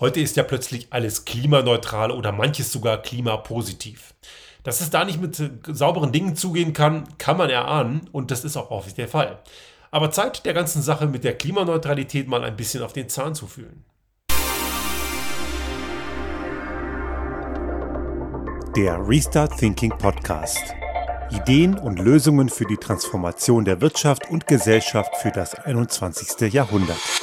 Heute ist ja plötzlich alles klimaneutral oder manches sogar klimapositiv. Dass es da nicht mit sauberen Dingen zugehen kann, kann man erahnen und das ist auch häufig der Fall. Aber Zeit der ganzen Sache mit der Klimaneutralität mal ein bisschen auf den Zahn zu fühlen. Der Restart Thinking Podcast. Ideen und Lösungen für die Transformation der Wirtschaft und Gesellschaft für das 21. Jahrhundert.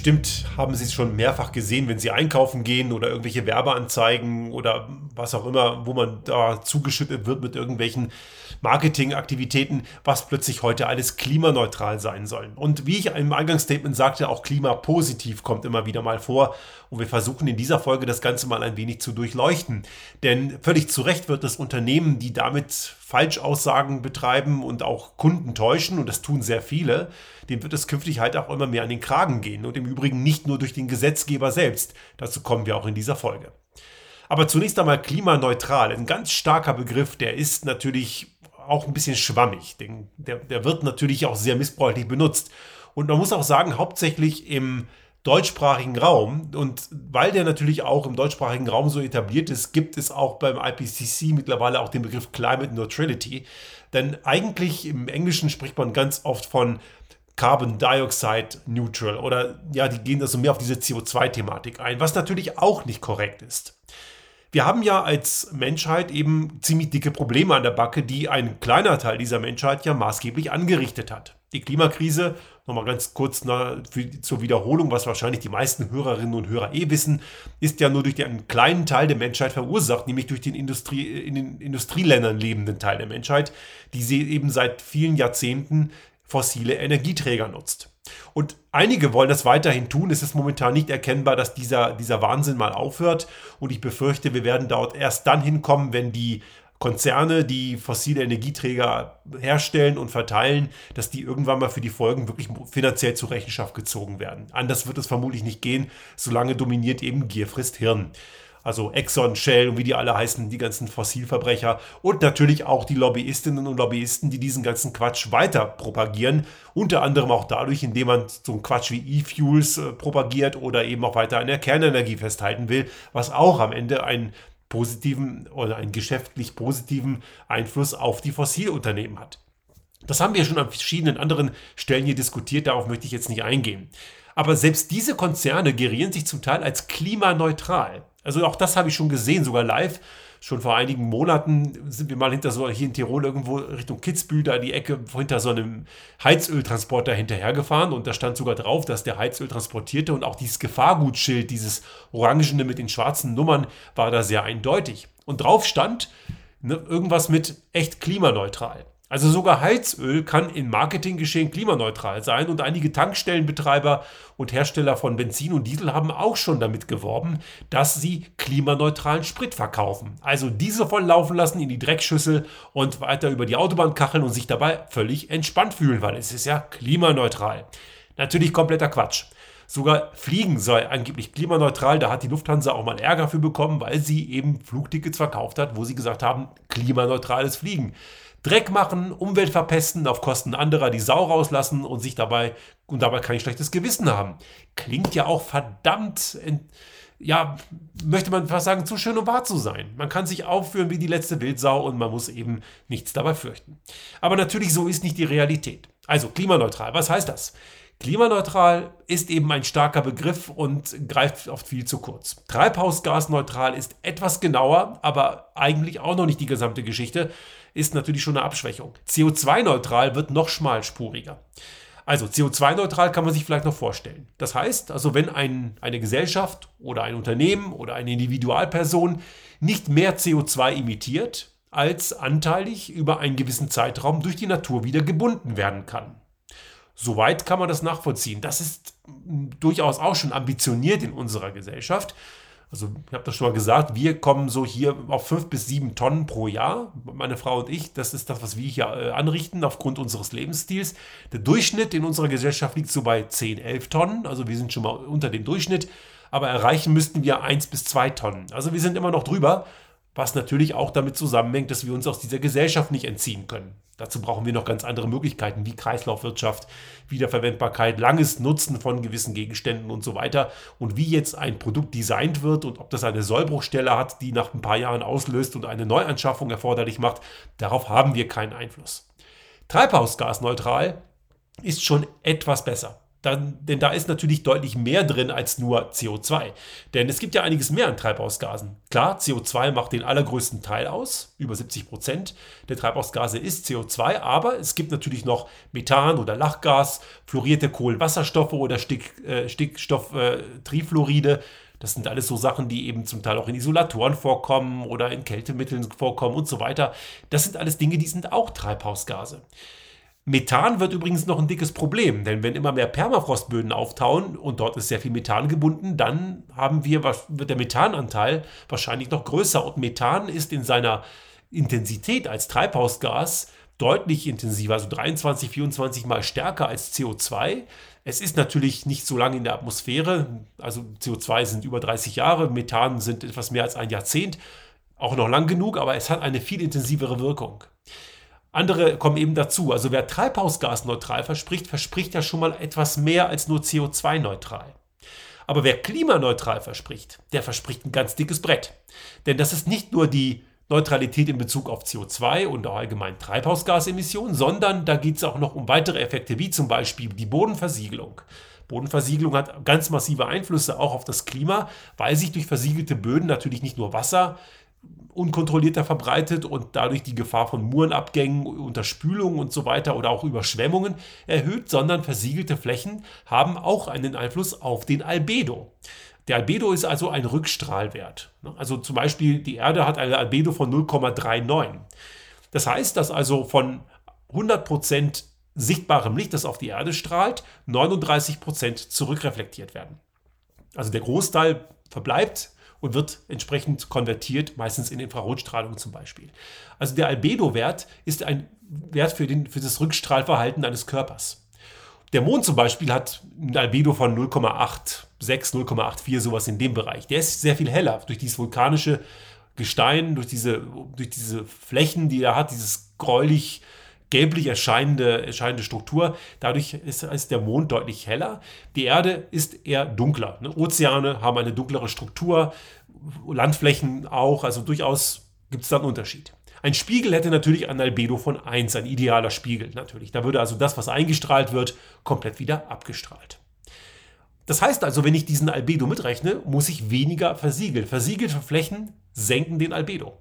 Bestimmt haben Sie es schon mehrfach gesehen, wenn Sie einkaufen gehen oder irgendwelche Werbeanzeigen oder was auch immer, wo man da zugeschüttet wird mit irgendwelchen Marketingaktivitäten, was plötzlich heute alles klimaneutral sein soll. Und wie ich im Eingangsstatement sagte, auch klimapositiv kommt immer wieder mal vor. Und wir versuchen in dieser Folge das Ganze mal ein wenig zu durchleuchten. Denn völlig zu Recht wird das Unternehmen, die damit Falschaussagen betreiben und auch Kunden täuschen, und das tun sehr viele, dem wird es künftig halt auch immer mehr an den Kragen gehen. Und im Übrigen nicht nur durch den Gesetzgeber selbst. Dazu kommen wir auch in dieser Folge. Aber zunächst einmal klimaneutral, ein ganz starker Begriff, der ist natürlich auch ein bisschen schwammig. Der, der wird natürlich auch sehr missbräuchlich benutzt. Und man muss auch sagen, hauptsächlich im deutschsprachigen Raum. Und weil der natürlich auch im deutschsprachigen Raum so etabliert ist, gibt es auch beim IPCC mittlerweile auch den Begriff Climate Neutrality. Denn eigentlich im Englischen spricht man ganz oft von Carbon Dioxide Neutral oder ja, die gehen also mehr auf diese CO2-Thematik ein, was natürlich auch nicht korrekt ist. Wir haben ja als Menschheit eben ziemlich dicke Probleme an der Backe, die ein kleiner Teil dieser Menschheit ja maßgeblich angerichtet hat. Die Klimakrise, nochmal ganz kurz na, für, zur Wiederholung, was wahrscheinlich die meisten Hörerinnen und Hörer eh wissen, ist ja nur durch einen kleinen Teil der Menschheit verursacht, nämlich durch den Industrie, in den Industrieländern lebenden Teil der Menschheit, die sie eben seit vielen Jahrzehnten fossile Energieträger nutzt. Und einige wollen das weiterhin tun. Es ist momentan nicht erkennbar, dass dieser, dieser Wahnsinn mal aufhört. Und ich befürchte, wir werden dort erst dann hinkommen, wenn die Konzerne, die fossile Energieträger herstellen und verteilen, dass die irgendwann mal für die Folgen wirklich finanziell zur Rechenschaft gezogen werden. Anders wird es vermutlich nicht gehen, solange dominiert eben Gier frisst Hirn also Exxon, Shell und wie die alle heißen, die ganzen Fossilverbrecher und natürlich auch die Lobbyistinnen und Lobbyisten, die diesen ganzen Quatsch weiter propagieren. Unter anderem auch dadurch, indem man so einen Quatsch wie E-Fuels äh, propagiert oder eben auch weiter an der Kernenergie festhalten will, was auch am Ende einen positiven oder einen geschäftlich positiven Einfluss auf die Fossilunternehmen hat. Das haben wir schon an verschiedenen anderen Stellen hier diskutiert, darauf möchte ich jetzt nicht eingehen. Aber selbst diese Konzerne gerieren sich zum Teil als klimaneutral. Also auch das habe ich schon gesehen, sogar live. Schon vor einigen Monaten sind wir mal hinter so, hier in Tirol irgendwo Richtung Kitzbühel, da die Ecke, hinter so einem Heizöltransporter hinterhergefahren und da stand sogar drauf, dass der Heizöl transportierte und auch dieses Gefahrgutschild, dieses orangene mit den schwarzen Nummern, war da sehr eindeutig. Und drauf stand ne, irgendwas mit echt klimaneutral. Also sogar Heizöl kann im Marketinggeschehen klimaneutral sein und einige Tankstellenbetreiber und Hersteller von Benzin und Diesel haben auch schon damit geworben, dass sie klimaneutralen Sprit verkaufen. Also Diesel voll laufen lassen in die Dreckschüssel und weiter über die Autobahn kacheln und sich dabei völlig entspannt fühlen, weil es ist ja klimaneutral. Natürlich kompletter Quatsch. Sogar Fliegen sei angeblich klimaneutral. Da hat die Lufthansa auch mal Ärger für bekommen, weil sie eben Flugtickets verkauft hat, wo sie gesagt haben, klimaneutrales Fliegen. Dreck machen, Umwelt verpesten, auf Kosten anderer die Sau rauslassen und sich dabei und dabei kein schlechtes Gewissen haben. Klingt ja auch verdammt, ja, möchte man fast sagen, zu schön, um wahr zu sein. Man kann sich aufführen wie die letzte Wildsau und man muss eben nichts dabei fürchten. Aber natürlich so ist nicht die Realität. Also klimaneutral, was heißt das? Klimaneutral ist eben ein starker Begriff und greift oft viel zu kurz. Treibhausgasneutral ist etwas genauer, aber eigentlich auch noch nicht die gesamte Geschichte, ist natürlich schon eine Abschwächung. CO2-neutral wird noch schmalspuriger. Also CO2-neutral kann man sich vielleicht noch vorstellen. Das heißt, also wenn ein, eine Gesellschaft oder ein Unternehmen oder eine Individualperson nicht mehr CO2 emittiert, als anteilig über einen gewissen Zeitraum durch die Natur wieder gebunden werden kann. Soweit kann man das nachvollziehen. Das ist durchaus auch schon ambitioniert in unserer Gesellschaft. Also ich habe das schon mal gesagt, wir kommen so hier auf fünf bis sieben Tonnen pro Jahr, meine Frau und ich. Das ist das, was wir hier äh, anrichten aufgrund unseres Lebensstils. Der Durchschnitt in unserer Gesellschaft liegt so bei 10, 11 Tonnen. Also wir sind schon mal unter dem Durchschnitt. Aber erreichen müssten wir eins bis zwei Tonnen. Also wir sind immer noch drüber was natürlich auch damit zusammenhängt, dass wir uns aus dieser Gesellschaft nicht entziehen können. Dazu brauchen wir noch ganz andere Möglichkeiten wie Kreislaufwirtschaft, Wiederverwendbarkeit, langes Nutzen von gewissen Gegenständen und so weiter. Und wie jetzt ein Produkt designt wird und ob das eine Sollbruchstelle hat, die nach ein paar Jahren auslöst und eine Neuanschaffung erforderlich macht, darauf haben wir keinen Einfluss. Treibhausgasneutral ist schon etwas besser. Dann, denn da ist natürlich deutlich mehr drin als nur CO2. Denn es gibt ja einiges mehr an Treibhausgasen. Klar, CO2 macht den allergrößten Teil aus, über 70 Prozent der Treibhausgase ist CO2, aber es gibt natürlich noch Methan oder Lachgas, fluorierte Kohlenwasserstoffe oder Stick, äh, Stickstofftrifluoride. Äh, das sind alles so Sachen, die eben zum Teil auch in Isolatoren vorkommen oder in Kältemitteln vorkommen und so weiter. Das sind alles Dinge, die sind auch Treibhausgase. Methan wird übrigens noch ein dickes Problem, denn wenn immer mehr Permafrostböden auftauen und dort ist sehr viel Methan gebunden, dann haben wir, wird der Methananteil wahrscheinlich noch größer. Und Methan ist in seiner Intensität als Treibhausgas deutlich intensiver, also 23, 24 mal stärker als CO2. Es ist natürlich nicht so lange in der Atmosphäre, also CO2 sind über 30 Jahre, Methan sind etwas mehr als ein Jahrzehnt, auch noch lang genug, aber es hat eine viel intensivere Wirkung. Andere kommen eben dazu. Also wer treibhausgasneutral verspricht, verspricht ja schon mal etwas mehr als nur CO2-neutral. Aber wer klimaneutral verspricht, der verspricht ein ganz dickes Brett. Denn das ist nicht nur die Neutralität in Bezug auf CO2 und auch allgemein Treibhausgasemissionen, sondern da geht es auch noch um weitere Effekte, wie zum Beispiel die Bodenversiegelung. Bodenversiegelung hat ganz massive Einflüsse auch auf das Klima, weil sich durch versiegelte Böden natürlich nicht nur Wasser unkontrollierter verbreitet und dadurch die Gefahr von Murenabgängen, Unterspülungen und so weiter oder auch Überschwemmungen erhöht, sondern versiegelte Flächen haben auch einen Einfluss auf den Albedo. Der Albedo ist also ein Rückstrahlwert. Also zum Beispiel die Erde hat eine Albedo von 0,39. Das heißt, dass also von 100% sichtbarem Licht, das auf die Erde strahlt, 39% zurückreflektiert werden. Also der Großteil verbleibt und wird entsprechend konvertiert, meistens in Infrarotstrahlung zum Beispiel. Also der Albedo-Wert ist ein Wert für, den, für das Rückstrahlverhalten eines Körpers. Der Mond zum Beispiel hat ein Albedo von 0,86, 0,84, sowas in dem Bereich. Der ist sehr viel heller durch dieses vulkanische Gestein, durch diese, durch diese Flächen, die er hat, dieses gräulich gelblich erscheinende, erscheinende Struktur. Dadurch ist, ist, der Mond deutlich heller. Die Erde ist eher dunkler. Ne? Ozeane haben eine dunklere Struktur, Landflächen auch, also durchaus gibt es da einen Unterschied. Ein Spiegel hätte natürlich ein Albedo von 1, ein idealer Spiegel natürlich. Da würde also das, was eingestrahlt wird, komplett wieder abgestrahlt. Das heißt also, wenn ich diesen Albedo mitrechne, muss ich weniger versiegeln. Versiegelte Flächen senken den Albedo.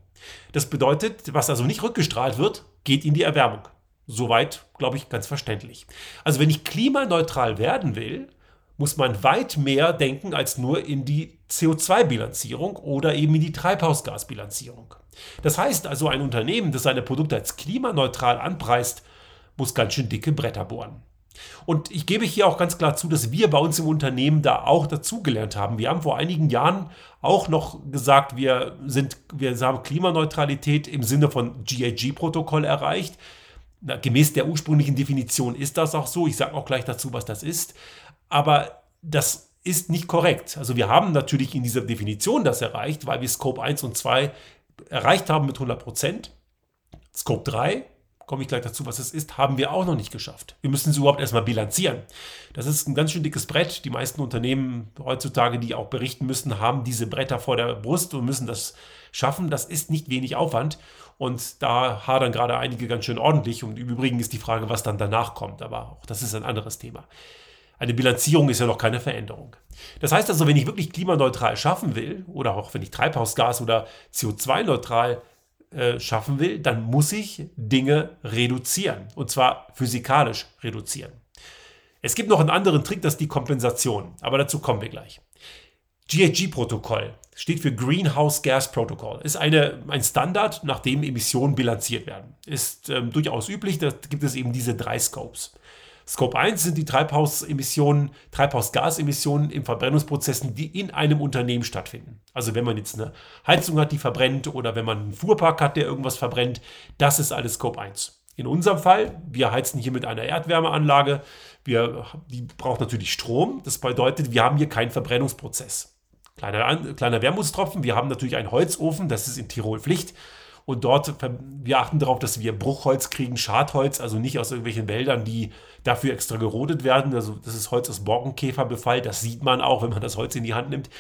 Das bedeutet, was also nicht rückgestrahlt wird, geht in die Erwärmung. Soweit, glaube ich, ganz verständlich. Also wenn ich klimaneutral werden will, muss man weit mehr denken als nur in die CO2-Bilanzierung oder eben in die Treibhausgasbilanzierung. Das heißt also, ein Unternehmen, das seine Produkte als klimaneutral anpreist, muss ganz schön dicke Bretter bohren. Und ich gebe hier auch ganz klar zu, dass wir bei uns im Unternehmen da auch dazugelernt haben. Wir haben vor einigen Jahren auch noch gesagt, wir, sind, wir haben Klimaneutralität im Sinne von GAG-Protokoll erreicht. Na, gemäß der ursprünglichen Definition ist das auch so. Ich sage auch gleich dazu, was das ist. Aber das ist nicht korrekt. Also wir haben natürlich in dieser Definition das erreicht, weil wir Scope 1 und 2 erreicht haben mit 100 Prozent. Scope 3, komme ich gleich dazu, was es ist, haben wir auch noch nicht geschafft. Wir müssen sie überhaupt erstmal bilanzieren. Das ist ein ganz schön dickes Brett. Die meisten Unternehmen heutzutage, die auch berichten müssen, haben diese Bretter vor der Brust und müssen das schaffen. Das ist nicht wenig Aufwand. Und da hadern gerade einige ganz schön ordentlich. Und im Übrigen ist die Frage, was dann danach kommt. Aber auch das ist ein anderes Thema. Eine Bilanzierung ist ja noch keine Veränderung. Das heißt also, wenn ich wirklich klimaneutral schaffen will, oder auch wenn ich Treibhausgas- oder CO2-neutral äh, schaffen will, dann muss ich Dinge reduzieren. Und zwar physikalisch reduzieren. Es gibt noch einen anderen Trick, das ist die Kompensation. Aber dazu kommen wir gleich. GHG-Protokoll steht für Greenhouse Gas Protocol. Ist eine, ein Standard, nach dem Emissionen bilanziert werden. Ist ähm, durchaus üblich, da gibt es eben diese drei Scopes. Scope 1 sind die Treibhausemissionen, Treibhausgasemissionen in Verbrennungsprozessen, die in einem Unternehmen stattfinden. Also wenn man jetzt eine Heizung hat, die verbrennt oder wenn man einen Fuhrpark hat, der irgendwas verbrennt, das ist alles Scope 1. In unserem Fall, wir heizen hier mit einer Erdwärmeanlage, wir, die braucht natürlich Strom. Das bedeutet, wir haben hier keinen Verbrennungsprozess. Kleiner, kleiner Wermutstropfen, wir haben natürlich einen Holzofen, das ist in Tirol Pflicht. Und dort, wir achten darauf, dass wir Bruchholz kriegen, Schadholz, also nicht aus irgendwelchen Wäldern, die dafür extra gerodet werden. Also das ist Holz aus Borkenkäferbefall, das sieht man auch, wenn man das Holz in die Hand nimmt.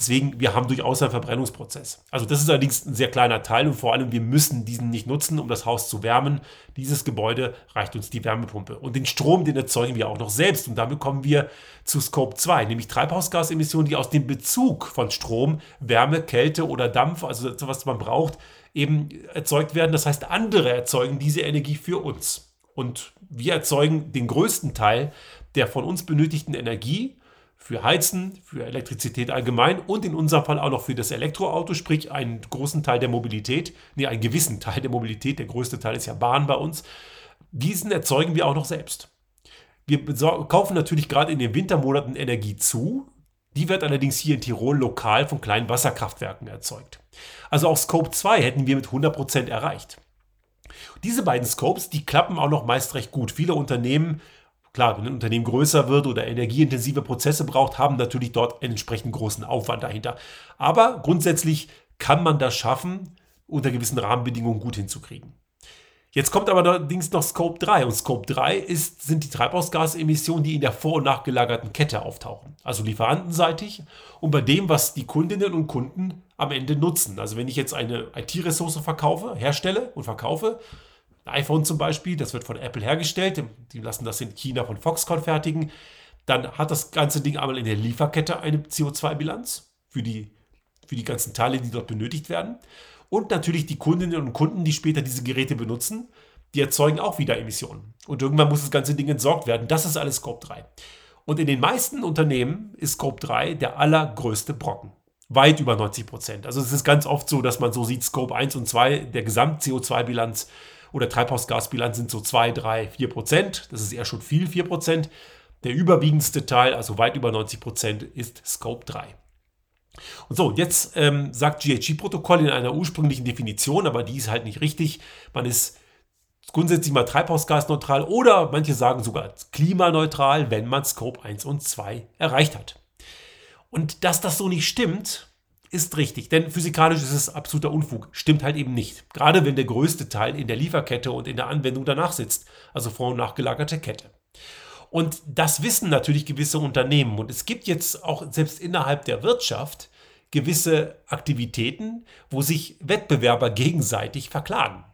Deswegen, wir haben durchaus einen Verbrennungsprozess. Also das ist allerdings ein sehr kleiner Teil und vor allem, wir müssen diesen nicht nutzen, um das Haus zu wärmen. Dieses Gebäude reicht uns die Wärmepumpe. Und den Strom, den erzeugen wir auch noch selbst. Und damit kommen wir zu Scope 2, nämlich Treibhausgasemissionen, die aus dem Bezug von Strom, Wärme, Kälte oder Dampf, also das, was man braucht, eben erzeugt werden. Das heißt, andere erzeugen diese Energie für uns. Und wir erzeugen den größten Teil der von uns benötigten Energie für Heizen, für Elektrizität allgemein und in unserem Fall auch noch für das Elektroauto, sprich einen großen Teil der Mobilität, nee, einen gewissen Teil der Mobilität, der größte Teil ist ja Bahn bei uns, diesen erzeugen wir auch noch selbst. Wir kaufen natürlich gerade in den Wintermonaten Energie zu, die wird allerdings hier in Tirol lokal von kleinen Wasserkraftwerken erzeugt. Also auch Scope 2 hätten wir mit 100% erreicht. Diese beiden Scopes, die klappen auch noch meist recht gut. Viele Unternehmen Klar, wenn ein Unternehmen größer wird oder energieintensive Prozesse braucht, haben natürlich dort einen entsprechend großen Aufwand dahinter. Aber grundsätzlich kann man das schaffen, unter gewissen Rahmenbedingungen gut hinzukriegen. Jetzt kommt aber allerdings noch Scope 3 und Scope 3 ist, sind die Treibhausgasemissionen, die in der vor- und nachgelagerten Kette auftauchen. Also lieferantenseitig und bei dem, was die Kundinnen und Kunden am Ende nutzen. Also wenn ich jetzt eine IT-Ressource verkaufe, herstelle und verkaufe, iPhone zum Beispiel, das wird von Apple hergestellt, die lassen das in China von Foxconn fertigen. Dann hat das ganze Ding einmal in der Lieferkette eine CO2-Bilanz für die, für die ganzen Teile, die dort benötigt werden. Und natürlich die Kundinnen und Kunden, die später diese Geräte benutzen, die erzeugen auch wieder Emissionen. Und irgendwann muss das ganze Ding entsorgt werden. Das ist alles Scope 3. Und in den meisten Unternehmen ist Scope 3 der allergrößte Brocken. Weit über 90 Prozent. Also es ist ganz oft so, dass man so sieht, Scope 1 und 2 der Gesamt-CO2-Bilanz oder Treibhausgasbilanz sind so 2, 3, 4 Prozent. Das ist eher schon viel, 4 Prozent. Der überwiegendste Teil, also weit über 90 Prozent, ist Scope 3. Und so, jetzt ähm, sagt GHG-Protokoll in einer ursprünglichen Definition, aber die ist halt nicht richtig. Man ist grundsätzlich mal treibhausgasneutral oder manche sagen sogar klimaneutral, wenn man Scope 1 und 2 erreicht hat. Und dass das so nicht stimmt, ist richtig, denn physikalisch ist es absoluter Unfug. Stimmt halt eben nicht. Gerade wenn der größte Teil in der Lieferkette und in der Anwendung danach sitzt, also vor- und nachgelagerte Kette. Und das wissen natürlich gewisse Unternehmen. Und es gibt jetzt auch selbst innerhalb der Wirtschaft gewisse Aktivitäten, wo sich Wettbewerber gegenseitig verklagen.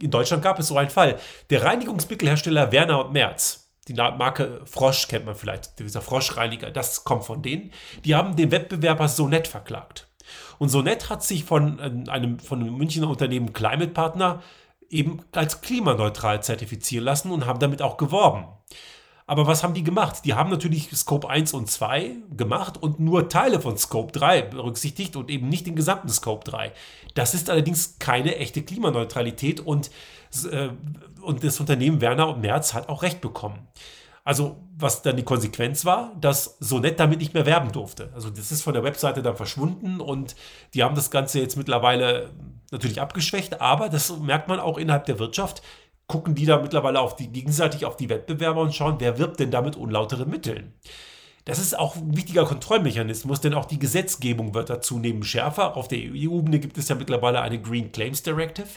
In Deutschland gab es so einen Fall. Der Reinigungsmittelhersteller Werner und Merz, die Marke Frosch kennt man vielleicht, dieser Froschreiniger, das kommt von denen, die haben den Wettbewerber Sonet verklagt. Und Sonet hat sich von äh, einem, von einem Münchner Unternehmen Climate Partner eben als klimaneutral zertifizieren lassen und haben damit auch geworben. Aber was haben die gemacht? Die haben natürlich Scope 1 und 2 gemacht und nur Teile von Scope 3 berücksichtigt und eben nicht den gesamten Scope 3. Das ist allerdings keine echte Klimaneutralität und, äh, und das Unternehmen Werner und Merz hat auch recht bekommen. Also, was dann die Konsequenz war, dass Sonet damit nicht mehr werben durfte. Also, das ist von der Webseite dann verschwunden und die haben das Ganze jetzt mittlerweile natürlich abgeschwächt, aber das merkt man auch innerhalb der Wirtschaft. Gucken die da mittlerweile auf die, gegenseitig auf die Wettbewerber und schauen, wer wirbt denn damit unlauteren Mitteln. Das ist auch ein wichtiger Kontrollmechanismus, denn auch die Gesetzgebung wird da zunehmend schärfer. Auf der EU-Ebene gibt es ja mittlerweile eine Green Claims Directive,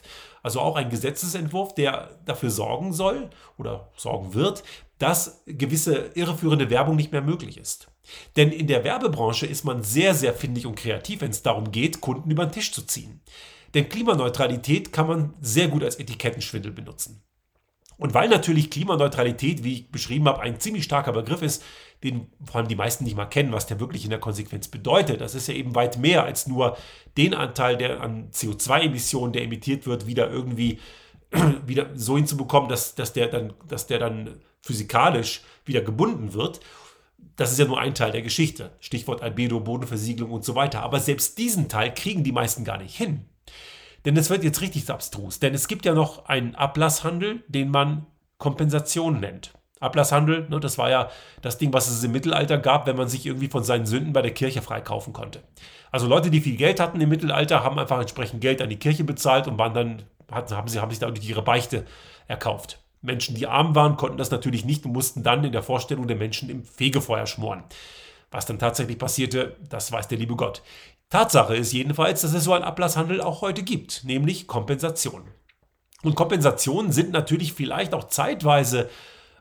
also auch ein Gesetzesentwurf, der dafür sorgen soll oder sorgen wird, dass gewisse irreführende Werbung nicht mehr möglich ist. Denn in der Werbebranche ist man sehr, sehr findig und kreativ, wenn es darum geht, Kunden über den Tisch zu ziehen. Denn Klimaneutralität kann man sehr gut als Etikettenschwindel benutzen. Und weil natürlich Klimaneutralität, wie ich beschrieben habe, ein ziemlich starker Begriff ist, den vor allem die meisten nicht mal kennen, was der wirklich in der Konsequenz bedeutet. Das ist ja eben weit mehr als nur den Anteil der an CO2-Emissionen, der emittiert wird, wieder irgendwie wieder so hinzubekommen, dass, dass, der dann, dass der dann physikalisch wieder gebunden wird. Das ist ja nur ein Teil der Geschichte. Stichwort Albedo, Bodenversiegelung und so weiter. Aber selbst diesen Teil kriegen die meisten gar nicht hin. Denn es wird jetzt richtig abstrus. Denn es gibt ja noch einen Ablasshandel, den man Kompensation nennt. Ablasshandel, ne, das war ja das Ding, was es im Mittelalter gab, wenn man sich irgendwie von seinen Sünden bei der Kirche freikaufen konnte. Also Leute, die viel Geld hatten im Mittelalter, haben einfach entsprechend Geld an die Kirche bezahlt und waren dann, haben, sie, haben sich dadurch ihre Beichte erkauft. Menschen, die arm waren, konnten das natürlich nicht und mussten dann in der Vorstellung der Menschen im Fegefeuer schmoren. Was dann tatsächlich passierte, das weiß der liebe Gott. Tatsache ist jedenfalls, dass es so einen Ablasshandel auch heute gibt, nämlich Kompensationen. Und Kompensationen sind natürlich vielleicht auch zeitweise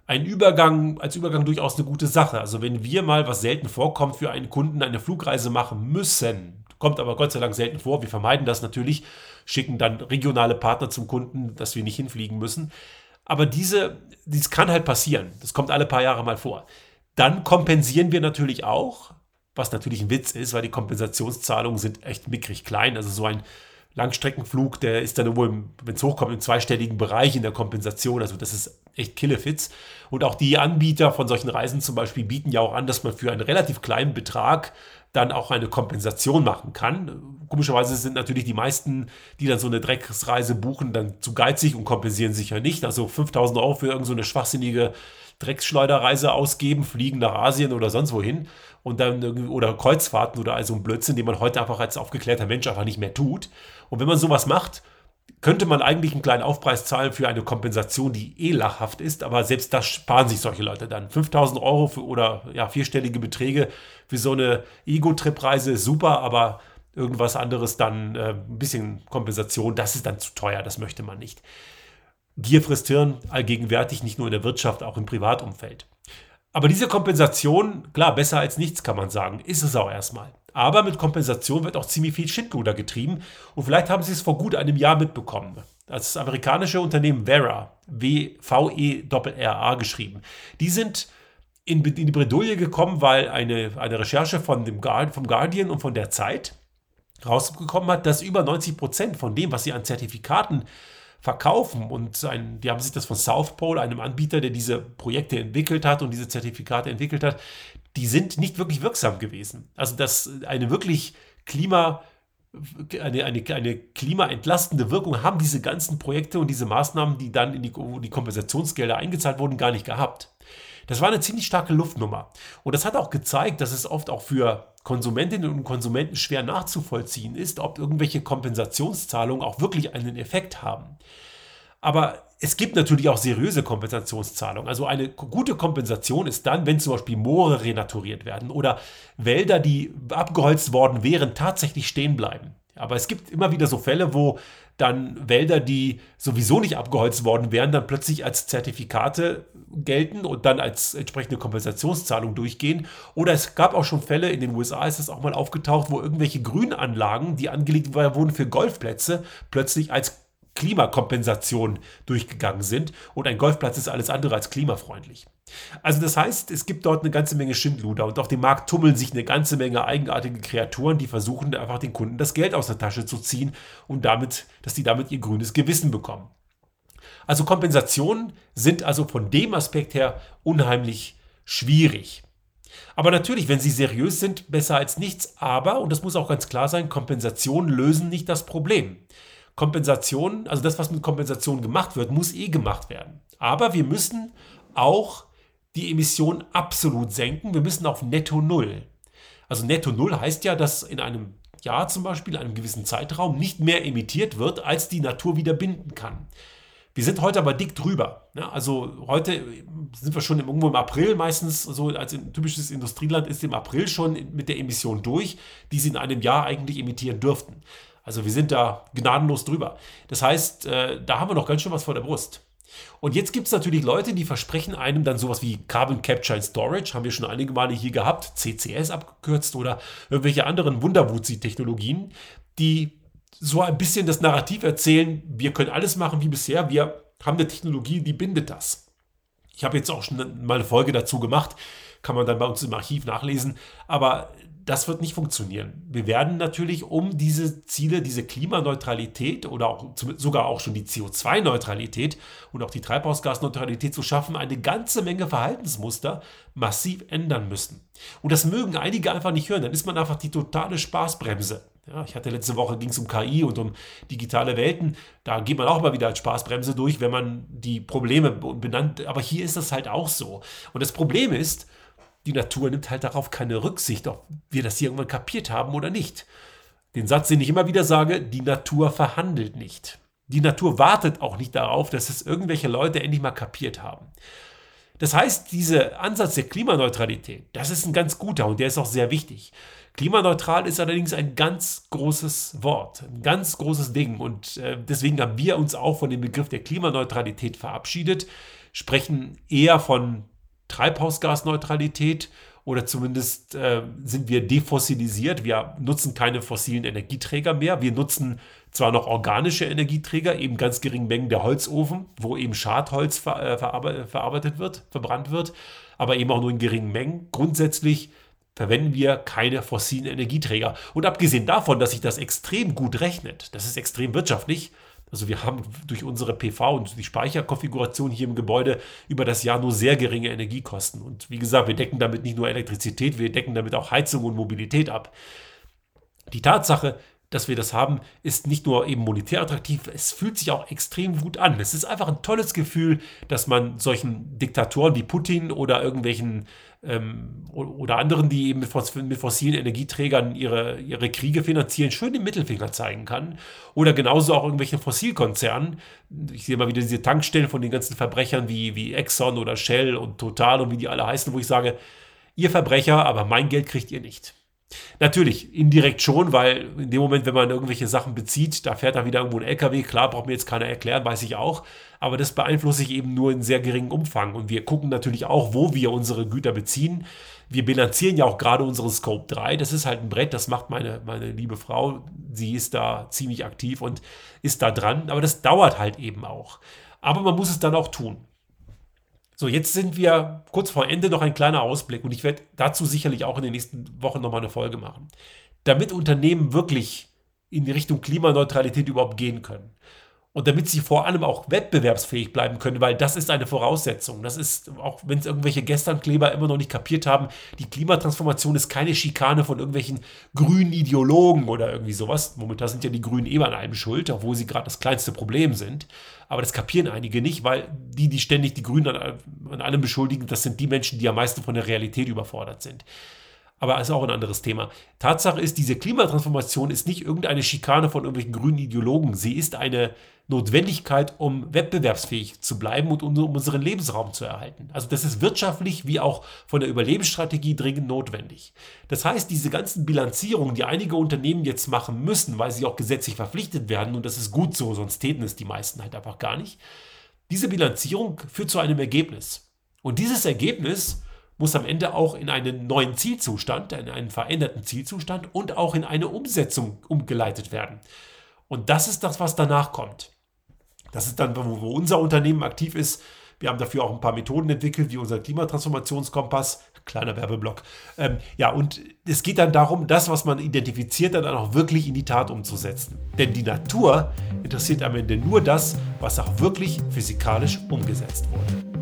ein Übergang, als Übergang durchaus eine gute Sache. Also wenn wir mal, was selten vorkommt, für einen Kunden eine Flugreise machen müssen, kommt aber Gott sei Dank selten vor, wir vermeiden das natürlich, schicken dann regionale Partner zum Kunden, dass wir nicht hinfliegen müssen. Aber diese, dies kann halt passieren. Das kommt alle paar Jahre mal vor. Dann kompensieren wir natürlich auch, was natürlich ein Witz ist, weil die Kompensationszahlungen sind echt mickrig klein. Also so ein Langstreckenflug, der ist dann wohl, wenn es hochkommt, im zweistelligen Bereich in der Kompensation. Also das ist echt Killefits. Und auch die Anbieter von solchen Reisen zum Beispiel bieten ja auch an, dass man für einen relativ kleinen Betrag dann auch eine Kompensation machen kann. Komischerweise sind natürlich die meisten, die dann so eine Drecksreise buchen, dann zu geizig und kompensieren sich ja nicht. Also 5000 Euro für irgendeine so schwachsinnige Drecksschleuderreise ausgeben, fliegen nach Asien oder sonst wohin und dann oder Kreuzfahrten oder also ein Blödsinn, den man heute einfach als aufgeklärter Mensch einfach nicht mehr tut. Und wenn man sowas macht, könnte man eigentlich einen kleinen Aufpreis zahlen für eine Kompensation, die eh lachhaft ist, aber selbst das sparen sich solche Leute dann. 5000 Euro für, oder ja, vierstellige Beträge für so eine Ego-Trip-Reise ist super, aber irgendwas anderes dann äh, ein bisschen Kompensation, das ist dann zu teuer, das möchte man nicht. Gier frisst Hirn, allgegenwärtig, nicht nur in der Wirtschaft, auch im Privatumfeld. Aber diese Kompensation, klar, besser als nichts kann man sagen, ist es auch erstmal. Aber mit Kompensation wird auch ziemlich viel Schindluder getrieben. Und vielleicht haben Sie es vor gut einem Jahr mitbekommen. Das amerikanische Unternehmen Vera, W-V-E-R-A geschrieben, die sind in, in, die Bredouille gekommen, weil eine, eine Recherche von dem Guard, vom Guardian und von der Zeit rausgekommen hat, dass über 90 Prozent von dem, was sie an Zertifikaten verkaufen. Und ein, die haben sich das von South Pole, einem Anbieter, der diese Projekte entwickelt hat und diese Zertifikate entwickelt hat, die sind nicht wirklich wirksam gewesen. Also dass eine wirklich Klima eine, eine, eine klimaentlastende Wirkung haben diese ganzen Projekte und diese Maßnahmen, die dann in die, die Kompensationsgelder eingezahlt wurden, gar nicht gehabt. Das war eine ziemlich starke Luftnummer. Und das hat auch gezeigt, dass es oft auch für Konsumentinnen und Konsumenten schwer nachzuvollziehen ist, ob irgendwelche Kompensationszahlungen auch wirklich einen Effekt haben. Aber es gibt natürlich auch seriöse Kompensationszahlungen. Also eine gute Kompensation ist dann, wenn zum Beispiel Moore renaturiert werden oder Wälder, die abgeholzt worden wären, tatsächlich stehen bleiben. Aber es gibt immer wieder so Fälle, wo dann Wälder, die sowieso nicht abgeholzt worden wären, dann plötzlich als Zertifikate gelten und dann als entsprechende Kompensationszahlung durchgehen. Oder es gab auch schon Fälle, in den USA ist das auch mal aufgetaucht, wo irgendwelche Grünanlagen, die angelegt wurden für Golfplätze, plötzlich als Klimakompensation durchgegangen sind. Und ein Golfplatz ist alles andere als klimafreundlich. Also das heißt, es gibt dort eine ganze Menge Schindluder und auf dem Markt tummeln sich eine ganze Menge eigenartige Kreaturen, die versuchen einfach den Kunden das Geld aus der Tasche zu ziehen und damit, dass die damit ihr grünes Gewissen bekommen. Also Kompensationen sind also von dem Aspekt her unheimlich schwierig. Aber natürlich, wenn sie seriös sind, besser als nichts. Aber, und das muss auch ganz klar sein, Kompensationen lösen nicht das Problem. Kompensation, also das, was mit Kompensation gemacht wird, muss eh gemacht werden. Aber wir müssen auch die Emissionen absolut senken. Wir müssen auf Netto Null. Also Netto Null heißt ja, dass in einem Jahr zum Beispiel, in einem gewissen Zeitraum, nicht mehr emittiert wird, als die Natur wieder binden kann. Wir sind heute aber dick drüber. Ne? Also heute sind wir schon irgendwo im April meistens, so als ein typisches Industrieland ist im April schon mit der Emission durch, die sie in einem Jahr eigentlich emittieren dürften. Also wir sind da gnadenlos drüber. Das heißt, äh, da haben wir noch ganz schön was vor der Brust. Und jetzt gibt es natürlich Leute, die versprechen einem dann sowas wie Carbon Capture and Storage, haben wir schon einige Male hier gehabt, CCS abgekürzt oder irgendwelche anderen Wunderwuzi-Technologien, die so ein bisschen das Narrativ erzählen, wir können alles machen wie bisher, wir haben eine Technologie, die bindet das. Ich habe jetzt auch schon mal eine Folge dazu gemacht, kann man dann bei uns im Archiv nachlesen, aber das wird nicht funktionieren. Wir werden natürlich, um diese Ziele, diese Klimaneutralität oder auch, sogar auch schon die CO2-Neutralität und auch die Treibhausgasneutralität zu schaffen, eine ganze Menge Verhaltensmuster massiv ändern müssen. Und das mögen einige einfach nicht hören. Dann ist man einfach die totale Spaßbremse. Ja, ich hatte letzte Woche ging es um KI und um digitale Welten. Da geht man auch mal wieder als Spaßbremse durch, wenn man die Probleme benannt. Aber hier ist das halt auch so. Und das Problem ist, die Natur nimmt halt darauf keine Rücksicht, ob wir das hier irgendwann kapiert haben oder nicht. Den Satz, den ich immer wieder sage, die Natur verhandelt nicht. Die Natur wartet auch nicht darauf, dass es irgendwelche Leute endlich mal kapiert haben. Das heißt, dieser Ansatz der Klimaneutralität, das ist ein ganz guter und der ist auch sehr wichtig. Klimaneutral ist allerdings ein ganz großes Wort, ein ganz großes Ding. Und äh, deswegen haben wir uns auch von dem Begriff der Klimaneutralität verabschiedet, sprechen eher von Treibhausgasneutralität oder zumindest äh, sind wir defossilisiert. Wir nutzen keine fossilen Energieträger mehr. Wir nutzen zwar noch organische Energieträger, eben ganz geringen Mengen der Holzofen, wo eben Schadholz ver äh, verarbeitet wird, verbrannt wird, aber eben auch nur in geringen Mengen. Grundsätzlich verwenden wir keine fossilen Energieträger. Und abgesehen davon, dass sich das extrem gut rechnet, das ist extrem wirtschaftlich. Also wir haben durch unsere PV und die Speicherkonfiguration hier im Gebäude über das Jahr nur sehr geringe Energiekosten. Und wie gesagt, wir decken damit nicht nur Elektrizität, wir decken damit auch Heizung und Mobilität ab. Die Tatsache, dass wir das haben, ist nicht nur eben monetär attraktiv, es fühlt sich auch extrem gut an. Es ist einfach ein tolles Gefühl, dass man solchen Diktatoren wie Putin oder irgendwelchen ähm, oder anderen, die eben mit, fossilen Energieträgern ihre, ihre Kriege finanzieren, schön den Mittelfinger zeigen kann. Oder genauso auch irgendwelchen Fossilkonzernen. Ich sehe mal wieder diese Tankstellen von den ganzen Verbrechern wie, wie Exxon oder Shell und Total und wie die alle heißen, wo ich sage, ihr Verbrecher, aber mein Geld kriegt ihr nicht. Natürlich, indirekt schon, weil in dem Moment, wenn man irgendwelche Sachen bezieht, da fährt da wieder irgendwo ein LKW, klar, braucht mir jetzt keiner erklären, weiß ich auch, aber das beeinflusst sich eben nur in sehr geringem Umfang und wir gucken natürlich auch, wo wir unsere Güter beziehen. Wir bilanzieren ja auch gerade unsere Scope 3, das ist halt ein Brett, das macht meine, meine liebe Frau, sie ist da ziemlich aktiv und ist da dran, aber das dauert halt eben auch. Aber man muss es dann auch tun. So, jetzt sind wir kurz vor Ende noch ein kleiner Ausblick und ich werde dazu sicherlich auch in den nächsten Wochen nochmal eine Folge machen. Damit Unternehmen wirklich in die Richtung Klimaneutralität überhaupt gehen können, und damit sie vor allem auch wettbewerbsfähig bleiben können, weil das ist eine Voraussetzung. Das ist, auch wenn es irgendwelche Gesternkleber immer noch nicht kapiert haben, die Klimatransformation ist keine Schikane von irgendwelchen grünen Ideologen oder irgendwie sowas. Momentan sind ja die Grünen eh an allem schuld, obwohl sie gerade das kleinste Problem sind. Aber das kapieren einige nicht, weil die, die ständig die Grünen an, an allem beschuldigen, das sind die Menschen, die am meisten von der Realität überfordert sind aber ist auch ein anderes Thema. Tatsache ist, diese Klimatransformation ist nicht irgendeine Schikane von irgendwelchen grünen Ideologen. Sie ist eine Notwendigkeit, um wettbewerbsfähig zu bleiben und um unseren Lebensraum zu erhalten. Also das ist wirtschaftlich wie auch von der Überlebensstrategie dringend notwendig. Das heißt, diese ganzen Bilanzierungen, die einige Unternehmen jetzt machen müssen, weil sie auch gesetzlich verpflichtet werden, und das ist gut so, sonst täten es die meisten halt einfach gar nicht, diese Bilanzierung führt zu einem Ergebnis. Und dieses Ergebnis muss am Ende auch in einen neuen Zielzustand, in einen veränderten Zielzustand und auch in eine Umsetzung umgeleitet werden. Und das ist das, was danach kommt. Das ist dann, wo, unser Unternehmen aktiv ist. Wir haben dafür auch ein paar Methoden entwickelt, wie unser Klimatransformationskompass. Kleiner Werbeblock. Ähm, ja, und es geht dann darum, das, was man identifiziert, dann auch wirklich in die Tat umzusetzen. Denn die Natur interessiert am Ende nur das, was auch wirklich physikalisch umgesetzt wurde.